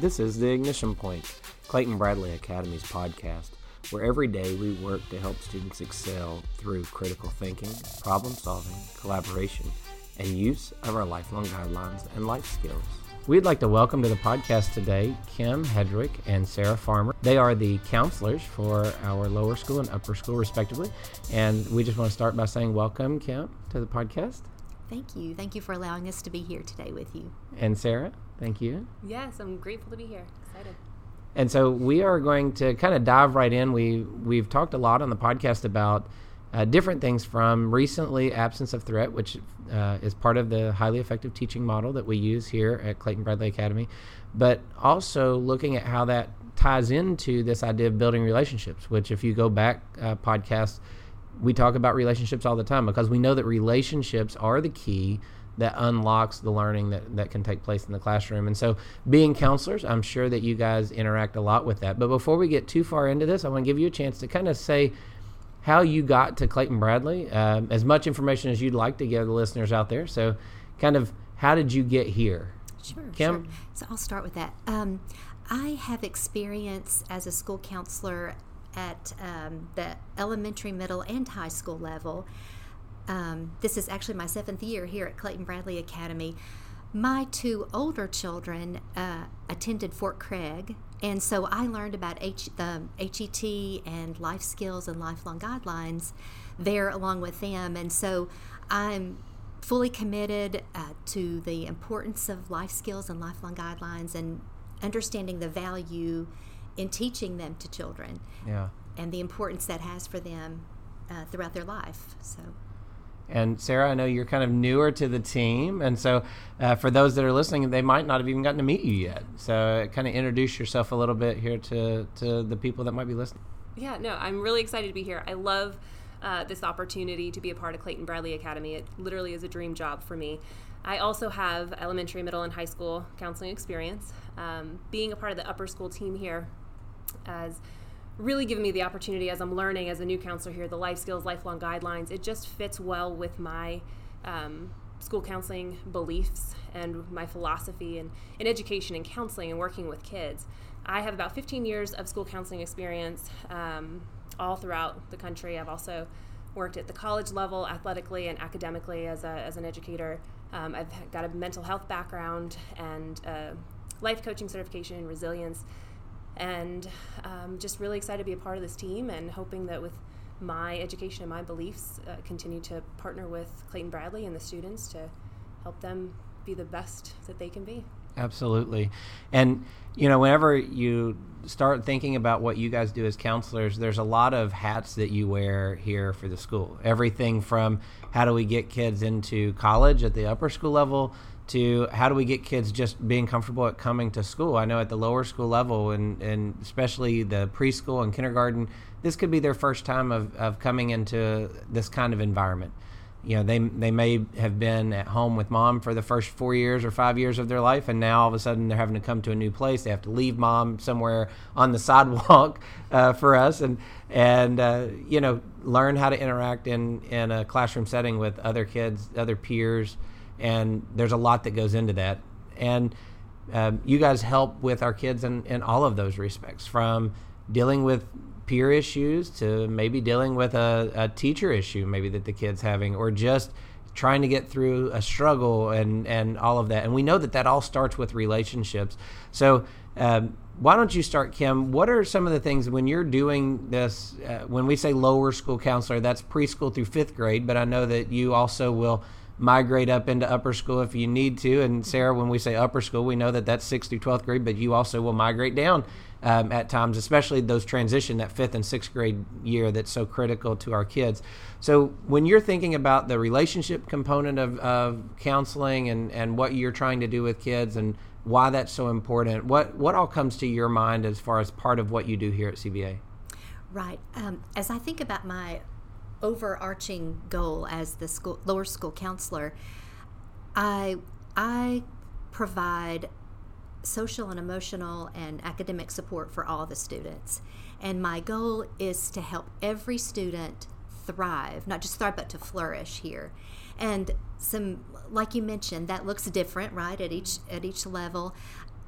This is the Ignition Point, Clayton Bradley Academy's podcast, where every day we work to help students excel through critical thinking, problem solving, collaboration, and use of our lifelong guidelines and life skills. We'd like to welcome to the podcast today Kim Headrick and Sarah Farmer. They are the counselors for our lower school and upper school, respectively. And we just want to start by saying welcome, Kim, to the podcast. Thank you. Thank you for allowing us to be here today with you. And Sarah, thank you. Yes, I'm grateful to be here. Excited. And so we are going to kind of dive right in. We we've talked a lot on the podcast about uh, different things from recently absence of threat, which uh, is part of the highly effective teaching model that we use here at Clayton Bradley Academy, but also looking at how that ties into this idea of building relationships. Which, if you go back uh, podcasts, we talk about relationships all the time because we know that relationships are the key that unlocks the learning that, that can take place in the classroom. And so, being counselors, I'm sure that you guys interact a lot with that. But before we get too far into this, I want to give you a chance to kind of say how you got to Clayton Bradley, um, as much information as you'd like to give the listeners out there. So, kind of, how did you get here? Sure. Kim? Sure. So, I'll start with that. Um, I have experience as a school counselor at um, the elementary, middle, and high school level. Um, this is actually my seventh year here at Clayton Bradley Academy. My two older children uh, attended Fort Craig, and so I learned about H- the HET and life skills and lifelong guidelines there along with them. And so I'm fully committed uh, to the importance of life skills and lifelong guidelines and understanding the value in teaching them to children. Yeah. And the importance that has for them uh, throughout their life. So. And Sarah, I know you're kind of newer to the team, and so uh, for those that are listening, they might not have even gotten to meet you yet. So, kind of introduce yourself a little bit here to to the people that might be listening. Yeah, no, I'm really excited to be here. I love uh, this opportunity to be a part of Clayton Bradley Academy. It literally is a dream job for me. I also have elementary, middle, and high school counseling experience. Um, being a part of the upper school team here has really given me the opportunity as I'm learning as a new counselor here, the life skills, lifelong guidelines. It just fits well with my um, school counseling beliefs and my philosophy and in education and counseling and working with kids. I have about 15 years of school counseling experience um, all throughout the country. I've also worked at the college level athletically and academically as, a, as an educator. Um, I've got a mental health background and life coaching certification in resilience and um, just really excited to be a part of this team and hoping that with my education and my beliefs uh, continue to partner with Clayton Bradley and the students to help them be the best that they can be. Absolutely. And, you know, whenever you start thinking about what you guys do as counselors, there's a lot of hats that you wear here for the school. Everything from how do we get kids into college at the upper school level to how do we get kids just being comfortable at coming to school. I know at the lower school level and, and especially the preschool and kindergarten, this could be their first time of, of coming into this kind of environment. You know, they they may have been at home with mom for the first four years or five years of their life, and now all of a sudden they're having to come to a new place. They have to leave mom somewhere on the sidewalk uh, for us, and and uh, you know learn how to interact in in a classroom setting with other kids, other peers, and there's a lot that goes into that. And um, you guys help with our kids in, in all of those respects, from dealing with peer issues to maybe dealing with a, a teacher issue, maybe that the kid's having, or just trying to get through a struggle and and all of that. And we know that that all starts with relationships. So. Um, why don't you start, Kim? What are some of the things when you're doing this? Uh, when we say lower school counselor, that's preschool through fifth grade, but I know that you also will migrate up into upper school if you need to. And Sarah, when we say upper school, we know that that's sixth through 12th grade, but you also will migrate down um, at times, especially those transition, that fifth and sixth grade year that's so critical to our kids. So when you're thinking about the relationship component of, of counseling and, and what you're trying to do with kids and why that's so important, what, what all comes to your mind as far as part of what you do here at CBA? Right. Um, as I think about my overarching goal as the school lower school counselor, I I provide social and emotional and academic support for all the students. And my goal is to help every student thrive, not just thrive, but to flourish here. And some, like you mentioned, that looks different, right, at each at each level.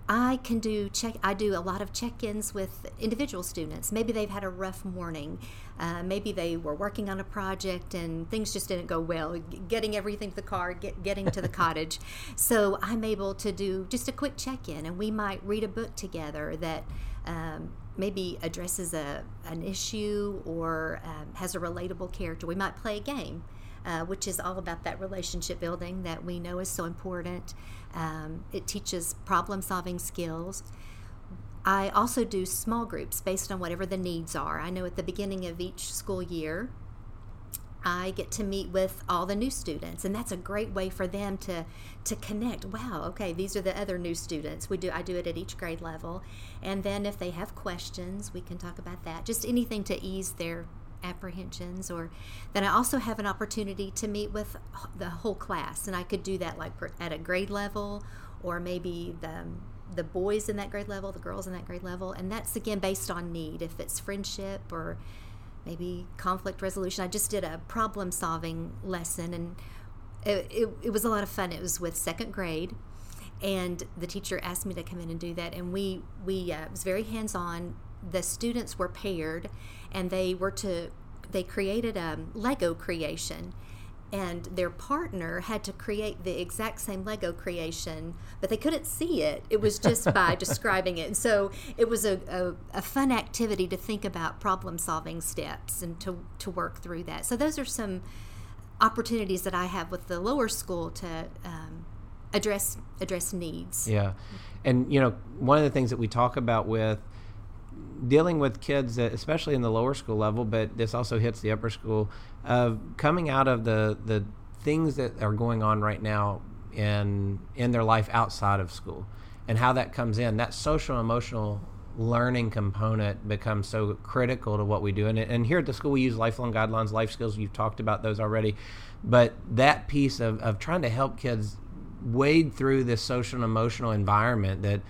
I can do check. I do a lot of check-ins with individual students. Maybe they've had a rough morning. Uh, maybe they were working on a project and things just didn't go well. Getting everything to the car, get, getting to the cottage. So I'm able to do just a quick check-in, and we might read a book together that um, maybe addresses a an issue or um, has a relatable character. We might play a game. Uh, which is all about that relationship building that we know is so important. Um, it teaches problem solving skills. I also do small groups based on whatever the needs are. I know at the beginning of each school year, I get to meet with all the new students, and that's a great way for them to to connect. Wow, okay, these are the other new students. We do I do it at each grade level, and then if they have questions, we can talk about that. Just anything to ease their apprehensions or then i also have an opportunity to meet with the whole class. And i could do that like at a grade level or maybe the the boys in that grade level the girls in that grade level. And that's again based on need. If it's friendship or maybe conflict resolution. I just did a problem solving lesson and it, it, it was a lot of fun. It was with second grade and the teacher asked me to come in and do that. And we we uh, it was very hands on the students were paired and they were to they created a lego creation. And their partner had to create the exact same lego creation but they couldn't see it. It was just by describing it. And so it was a, a, a, fun activity to think about problem solving steps and to, to work through that. So those are some opportunities that i have with the lower school to um, address address needs. Yeah. And you know one of the things that we talk about with dealing with kids, especially in the lower school level, but this also hits the upper school, of coming out of the the things that are going on right now in in their life outside of school, and how that comes in. That social emotional learning component becomes so critical to what we do. And, and here at the school, we use lifelong guidelines, life skills. You've talked about those already, but that piece of of trying to help kids wade through this social and emotional environment that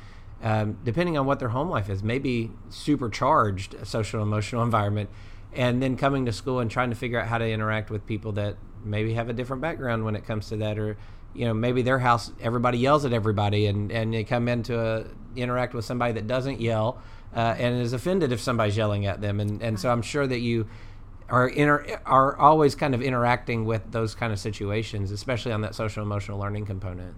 um, depending on what their home life is, maybe supercharged social emotional environment, and then coming to school and trying to figure out how to interact with people that maybe have a different background when it comes to that, or you know maybe their house everybody yells at everybody, and and they come into a interact with somebody that doesn't yell uh, and is offended if somebody's yelling at them, and and so I'm sure that you are inter- are always kind of interacting with those kind of situations, especially on that social emotional learning component.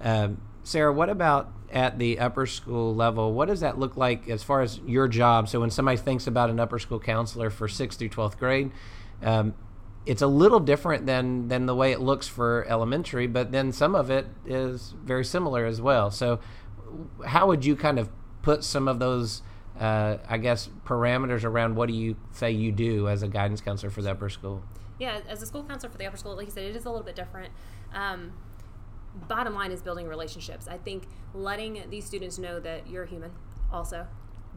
Um, Sarah, what about at the upper school level? What does that look like as far as your job? So when somebody thinks about an upper school counselor for sixth through twelfth grade, um, it's a little different than than the way it looks for elementary, but then some of it is very similar as well. So, how would you kind of put some of those, uh, I guess, parameters around what do you say you do as a guidance counselor for the upper school? Yeah, as a school counselor for the upper school, like you said, it is a little bit different. Um, bottom line is building relationships. I think letting these students know that you're human also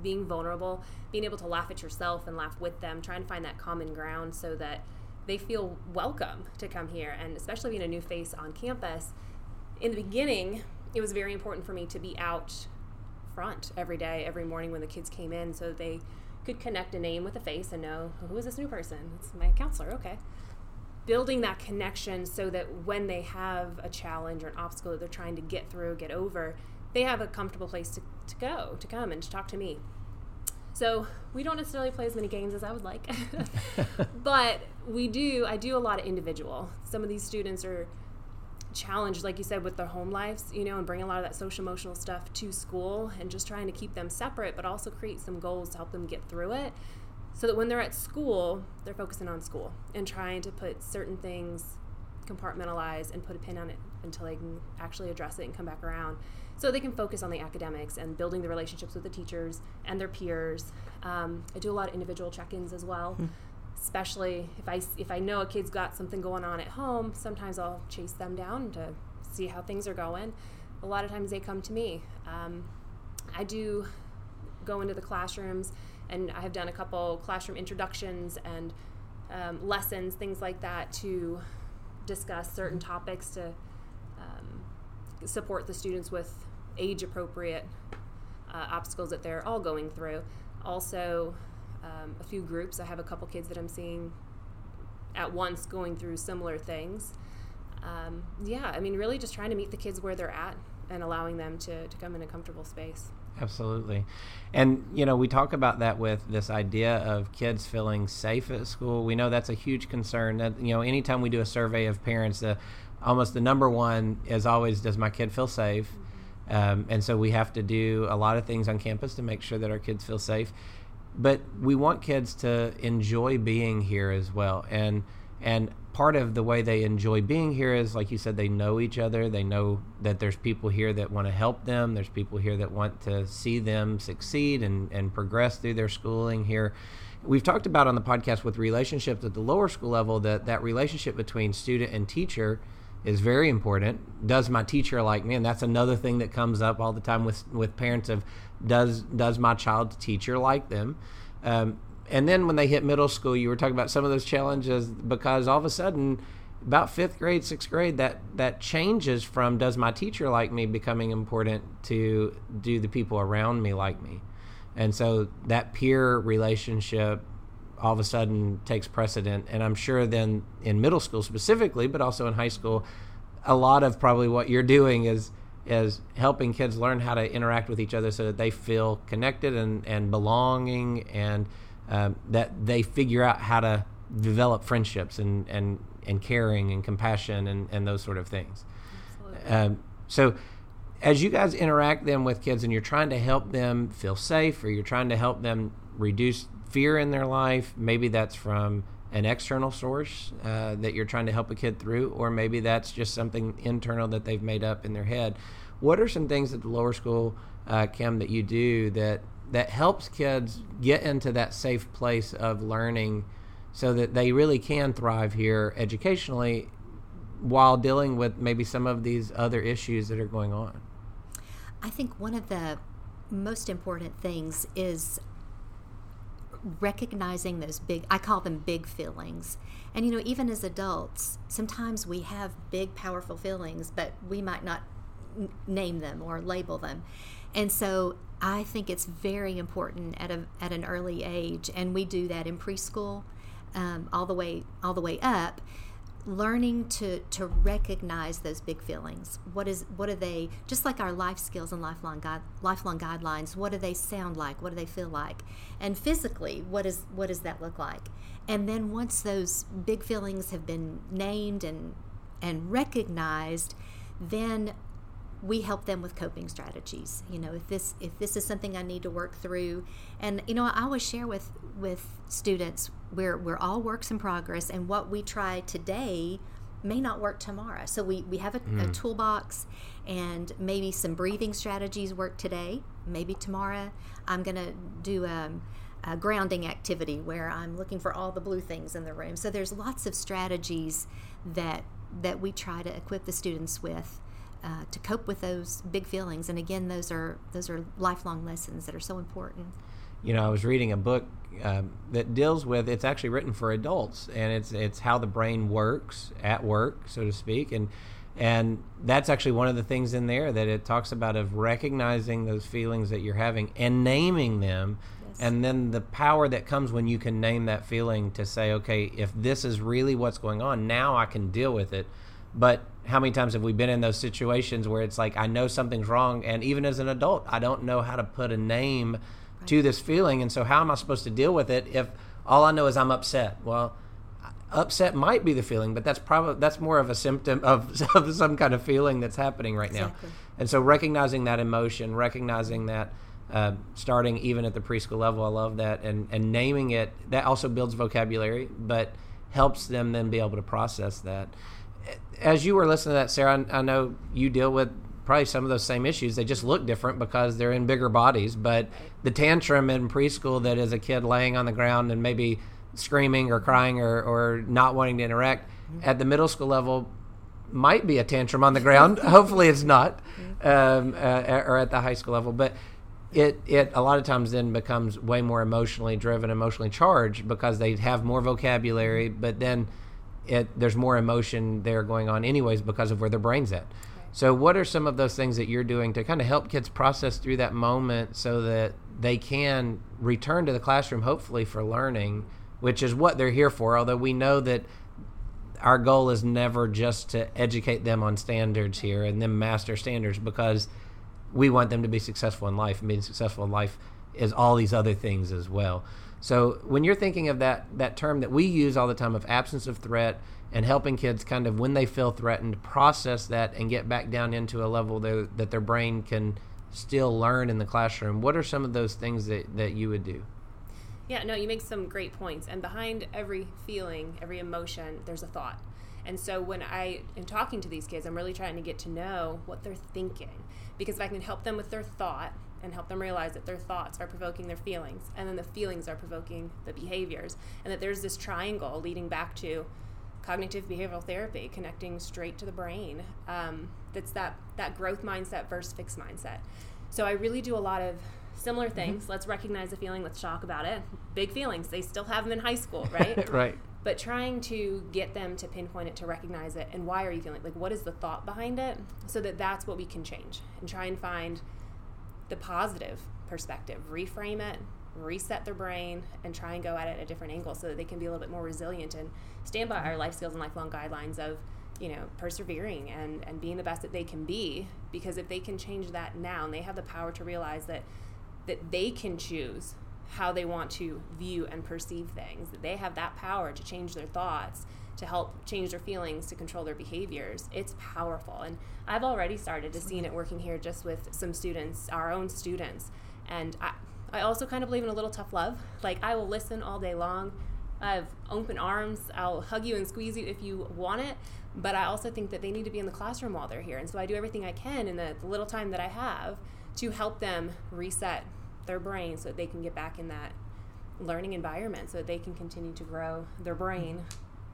being vulnerable, being able to laugh at yourself and laugh with them, trying to find that common ground so that they feel welcome to come here and especially being a new face on campus. In the beginning, it was very important for me to be out front every day, every morning when the kids came in so they could connect a name with a face and know who is this new person? It's my counselor, okay building that connection so that when they have a challenge or an obstacle that they're trying to get through, get over, they have a comfortable place to, to go, to come and to talk to me. So we don't necessarily play as many games as I would like, but we do. I do a lot of individual. Some of these students are challenged, like you said, with their home lives, you know, and bring a lot of that social emotional stuff to school and just trying to keep them separate, but also create some goals to help them get through it so that when they're at school, they're focusing on school and trying to put certain things compartmentalize and put a pin on it until they can actually address it and come back around. So they can focus on the academics and building the relationships with the teachers and their peers. Um, i do a lot of individual check-ins as well mm. especially if i if i know a kid's got something going on at home sometimes i'll chase them down to see how things are going. A lot of times they come to me. Um, i do go into the classrooms and I have done a couple classroom introductions and um, lessons, things like that, to discuss certain topics to um, support the students with age appropriate uh, obstacles that they're all going through. Also, um, a few groups. I have a couple kids that I'm seeing at once going through similar things. Um, yeah, I mean, really just trying to meet the kids where they're at and allowing them to, to come in a comfortable space. Absolutely. And, you know, we talk about that with this idea of kids feeling safe at school. We know that's a huge concern. That, you know, anytime we do a survey of parents, the, almost the number one is always, does my kid feel safe? Um, and so we have to do a lot of things on campus to make sure that our kids feel safe. But we want kids to enjoy being here as well. And, and part of the way they enjoy being here is like you said they know each other. They know that there's people here that want to help them. There's people here that want to see them succeed and, and progress through their schooling here. We've talked about on the podcast with relationships at the lower school level that that relationship between student and teacher is very important. Does my teacher like me and that's another thing that comes up all the time with with parents of does does my child's teacher like them? Um, and then when they hit middle school, you were talking about some of those challenges because all of a sudden, about fifth grade, sixth grade, that that changes from does my teacher like me becoming important to do the people around me like me, and so that peer relationship all of a sudden takes precedent. And I'm sure then in middle school specifically, but also in high school, a lot of probably what you're doing is is helping kids learn how to interact with each other so that they feel connected and, and belonging and um, that they figure out how to develop friendships and, and, and caring and compassion and, and those sort of things. Um, so, as you guys interact them with kids and you're trying to help them feel safe or you're trying to help them reduce fear in their life, maybe that's from an external source uh, that you're trying to help a kid through, or maybe that's just something internal that they've made up in their head. What are some things at the lower school, uh, Kim, that you do that that helps kids get into that safe place of learning so that they really can thrive here educationally while dealing with maybe some of these other issues that are going on? I think one of the most important things is recognizing those big I call them big feelings. And you know, even as adults, sometimes we have big powerful feelings, but we might not n- name them or label them. And so I think it's very important at a at an early age, and we do that in preschool, um, all the way all the way up. Learning to to recognize those big feelings. What is what are they? Just like our life skills and lifelong guide, lifelong guidelines. What do they sound like? What do they feel like? And physically, what is what does that look like? And then once those big feelings have been named and and recognized, then we help them with coping strategies you know if this if this is something i need to work through. And you know i always share with with students we're we're all works in progress and what we try today may not work tomorrow. So we we have a, mm. a toolbox and maybe some breathing strategies work today maybe tomorrow. I'm going to do a, a grounding activity where i'm looking for all the blue things in the room. So there's lots of strategies that that we try to equip the students with uh, to cope with those big feelings. And again, those are those are lifelong lessons that are so important. You know, I was reading a book um, that deals with it's actually written for adults, and it's it's how the brain works at work, so to speak, and and that's actually one of the things in there that it talks about of recognizing those feelings that you're having and naming them and then the power that comes when you can name that feeling to say okay if this is really what's going on now i can deal with it but how many times have we been in those situations where it's like I know something's wrong, and even as an adult, I don't know how to put a name right. to this feeling, and so how am I supposed to deal with it if all I know is I'm upset? Well, upset might be the feeling, but that's probably that's more of a symptom of, of some kind of feeling that's happening right exactly. now. And so recognizing that emotion, recognizing that. Uh, starting even at the preschool level, I love that, and and naming it that also builds vocabulary, but helps them then be able to process that as you were listening to that, Sarah, I, I know you deal with probably some of those same issues. They just look different because they're in bigger bodies. But the tantrum in preschool that is a kid laying on the ground and maybe screaming or crying or, or not wanting to interact mm-hmm. at the middle school level might be a tantrum on the ground. Hopefully, it's not, mm-hmm. um, uh, or at the high school level. But it it a lot of times then becomes way more emotionally driven, emotionally charged because they have more vocabulary. But then it there's more emotion there going on anyways because of where their brain's at. So what are some of those things that you're doing to kind of help kids process through that moment so that they can return to the classroom hopefully for learning, which is what they're here for, although we know that our goal is never just to educate them on standards here and then master standards because we want them to be successful in life and being successful in life is all these other things as well. So when you're thinking of that that term that we use all the time of absence of threat and helping kids kind of when they feel threatened process that and get back down into a level that, their brain can still learn in the classroom, what are some of those things that, that you would do? Yeah, no, you make some great points. And behind every feeling, every emotion, there's a thought. And so when I am talking to these kids, I'm really trying to get to know what they're thinking. Because if I can help them with their thought and help them realize that their thoughts are provoking their feelings, and then the feelings are provoking the behaviors, and that there's this triangle leading back to cognitive behavioral therapy, connecting straight to the brain. Um, that's that, that growth mindset versus fixed mindset. So I really do a lot of similar mm-hmm. things. Mm-hmm. Let's recognize the feeling. Let's talk about it. Big feelings. They still have them in high school, right? right. But trying to get them to pinpoint it, to recognize it, and why are you feeling like what is the thought behind it, so that that's what we can change and try and find the positive perspective, reframe it, reset their brain, and try and go at it at a different angle so that they can be a little bit more resilient and stand by our life skills and lifelong guidelines of you know persevering and and being the best that they can be. Because if they can change that now and they have the power to realize that that they can choose how they want to view and perceive things, that they have that power to change their thoughts, to help change their feelings, to control their behaviors. It's powerful. And I've already started to see it working here just with some students, our own students. And I, I also kind of believe in a little tough love. Like, I will listen all day long. I have open arms. I'll hug you and squeeze you if you want it. But I also think that they need to be in the classroom while they're here. And so I do everything I can in the, the little time that I have to help them reset their brain so that they can get back in that learning environment so that they can continue to grow their brain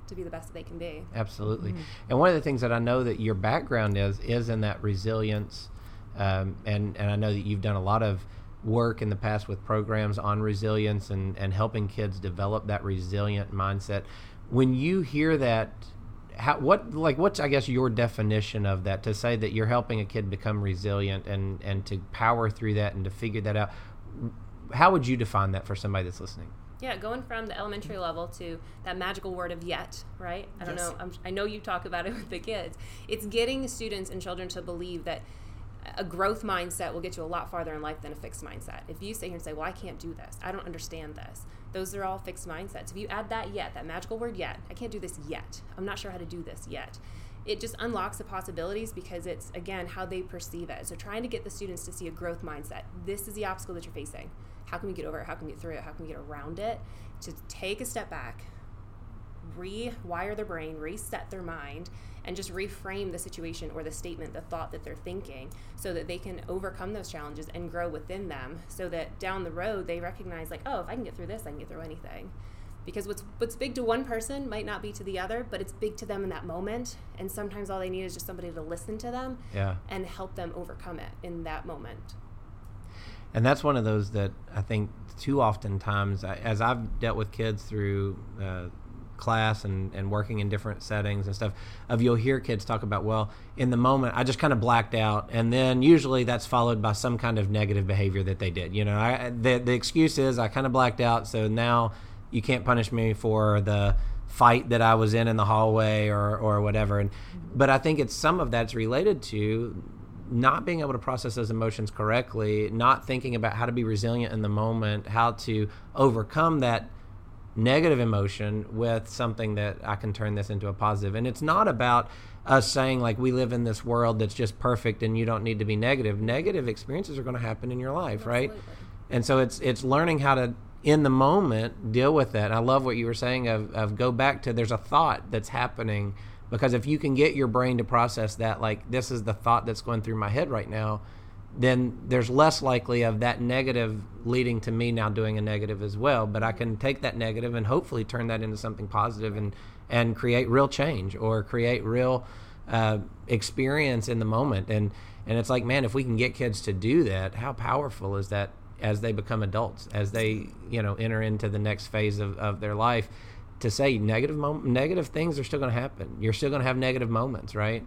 to be the best that they can be. Absolutely. Mm-hmm. And one of the things that I know that your background is is in that resilience, um, and and I know that you've done a lot of work in the past with programs on resilience and and helping kids develop that resilient mindset. When you hear that how what like what's I guess your definition of that to say that you're helping a kid become resilient and and to power through that and to figure that out how would you define that for somebody that's listening yeah going from the elementary mm-hmm. level to that magical word of yet right i don't yes. know I'm, i know you talk about it with the kids it's getting students and children to believe that a growth mindset will get you a lot farther in life than a fixed mindset. If you sit here and say, Well, I can't do this, I don't understand this, those are all fixed mindsets. If you add that yet, that magical word yet, I can't do this yet, I'm not sure how to do this yet, it just unlocks the possibilities because it's, again, how they perceive it. So trying to get the students to see a growth mindset. This is the obstacle that you're facing. How can we get over it? How can we get through it? How can we get around it? To take a step back, rewire their brain, reset their mind, and just reframe the situation or the statement, the thought that they're thinking, so that they can overcome those challenges and grow within them, so that down the road they recognize, like, oh, if I can get through this, I can get through anything. Because what's what's big to one person might not be to the other, but it's big to them in that moment. And sometimes all they need is just somebody to listen to them yeah. and help them overcome it in that moment. And that's one of those that I think too often times, as I've dealt with kids through uh, class and, and working in different settings and stuff of you'll hear kids talk about well in the moment i just kind of blacked out. And then usually that's followed by some kind of negative behavior that they did. You know I, the, the excuse is i kind of blacked out so now you can't punish me for the fight that i was in in the hallway or, or whatever. And but i think it's some of that's related to not being able to process those emotions correctly not thinking about how to be resilient in the moment how to overcome that negative emotion with something that I can turn this into a positive. And it's not about us saying like we live in this world that's just perfect and you don't need to be negative. Negative experiences are going to happen in your life, Absolutely. right? And so it's it's learning how to in the moment deal with that. I love what you were saying of of go back to there's a thought that's happening because if you can get your brain to process that like this is the thought that's going through my head right now, then there's less likely of that negative leading to me now doing a negative as well. But I can take that negative and hopefully turn that into something positive and and create real change or create real uh, experience in the moment. And and it's like, man, if we can get kids to do that, how powerful is that as they become adults, as they you know enter into the next phase of, of their life? To say negative mom- negative things are still going to happen. You're still going to have negative moments, right?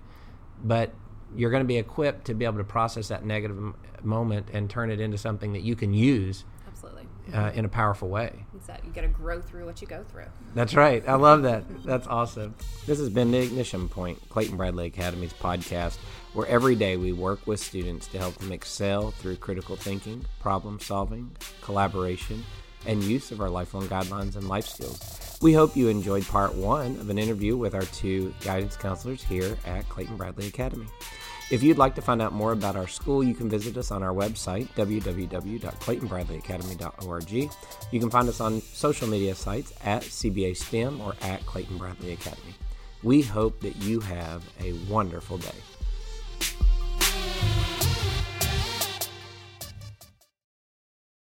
But you're going to be equipped to be able to process that negative m- moment and turn it into something that you can use Absolutely. uh, in a powerful way. That you got to grow through what you go through. That's right. I love that. That's awesome. This has been the Ignition Point, Clayton Bradley Academy's podcast, where every day we work with students to help them excel through critical thinking, problem solving, collaboration, and use of our lifelong guidelines and life skills. We hope you enjoyed part one of an interview with our two guidance counselors here at Clayton Bradley Academy. If you'd like to find out more about our school, you can visit us on our website, www.claytonbradleyacademy.org. You can find us on social media sites at CBA STEM or at Clayton Bradley Academy. We hope that you have a wonderful day.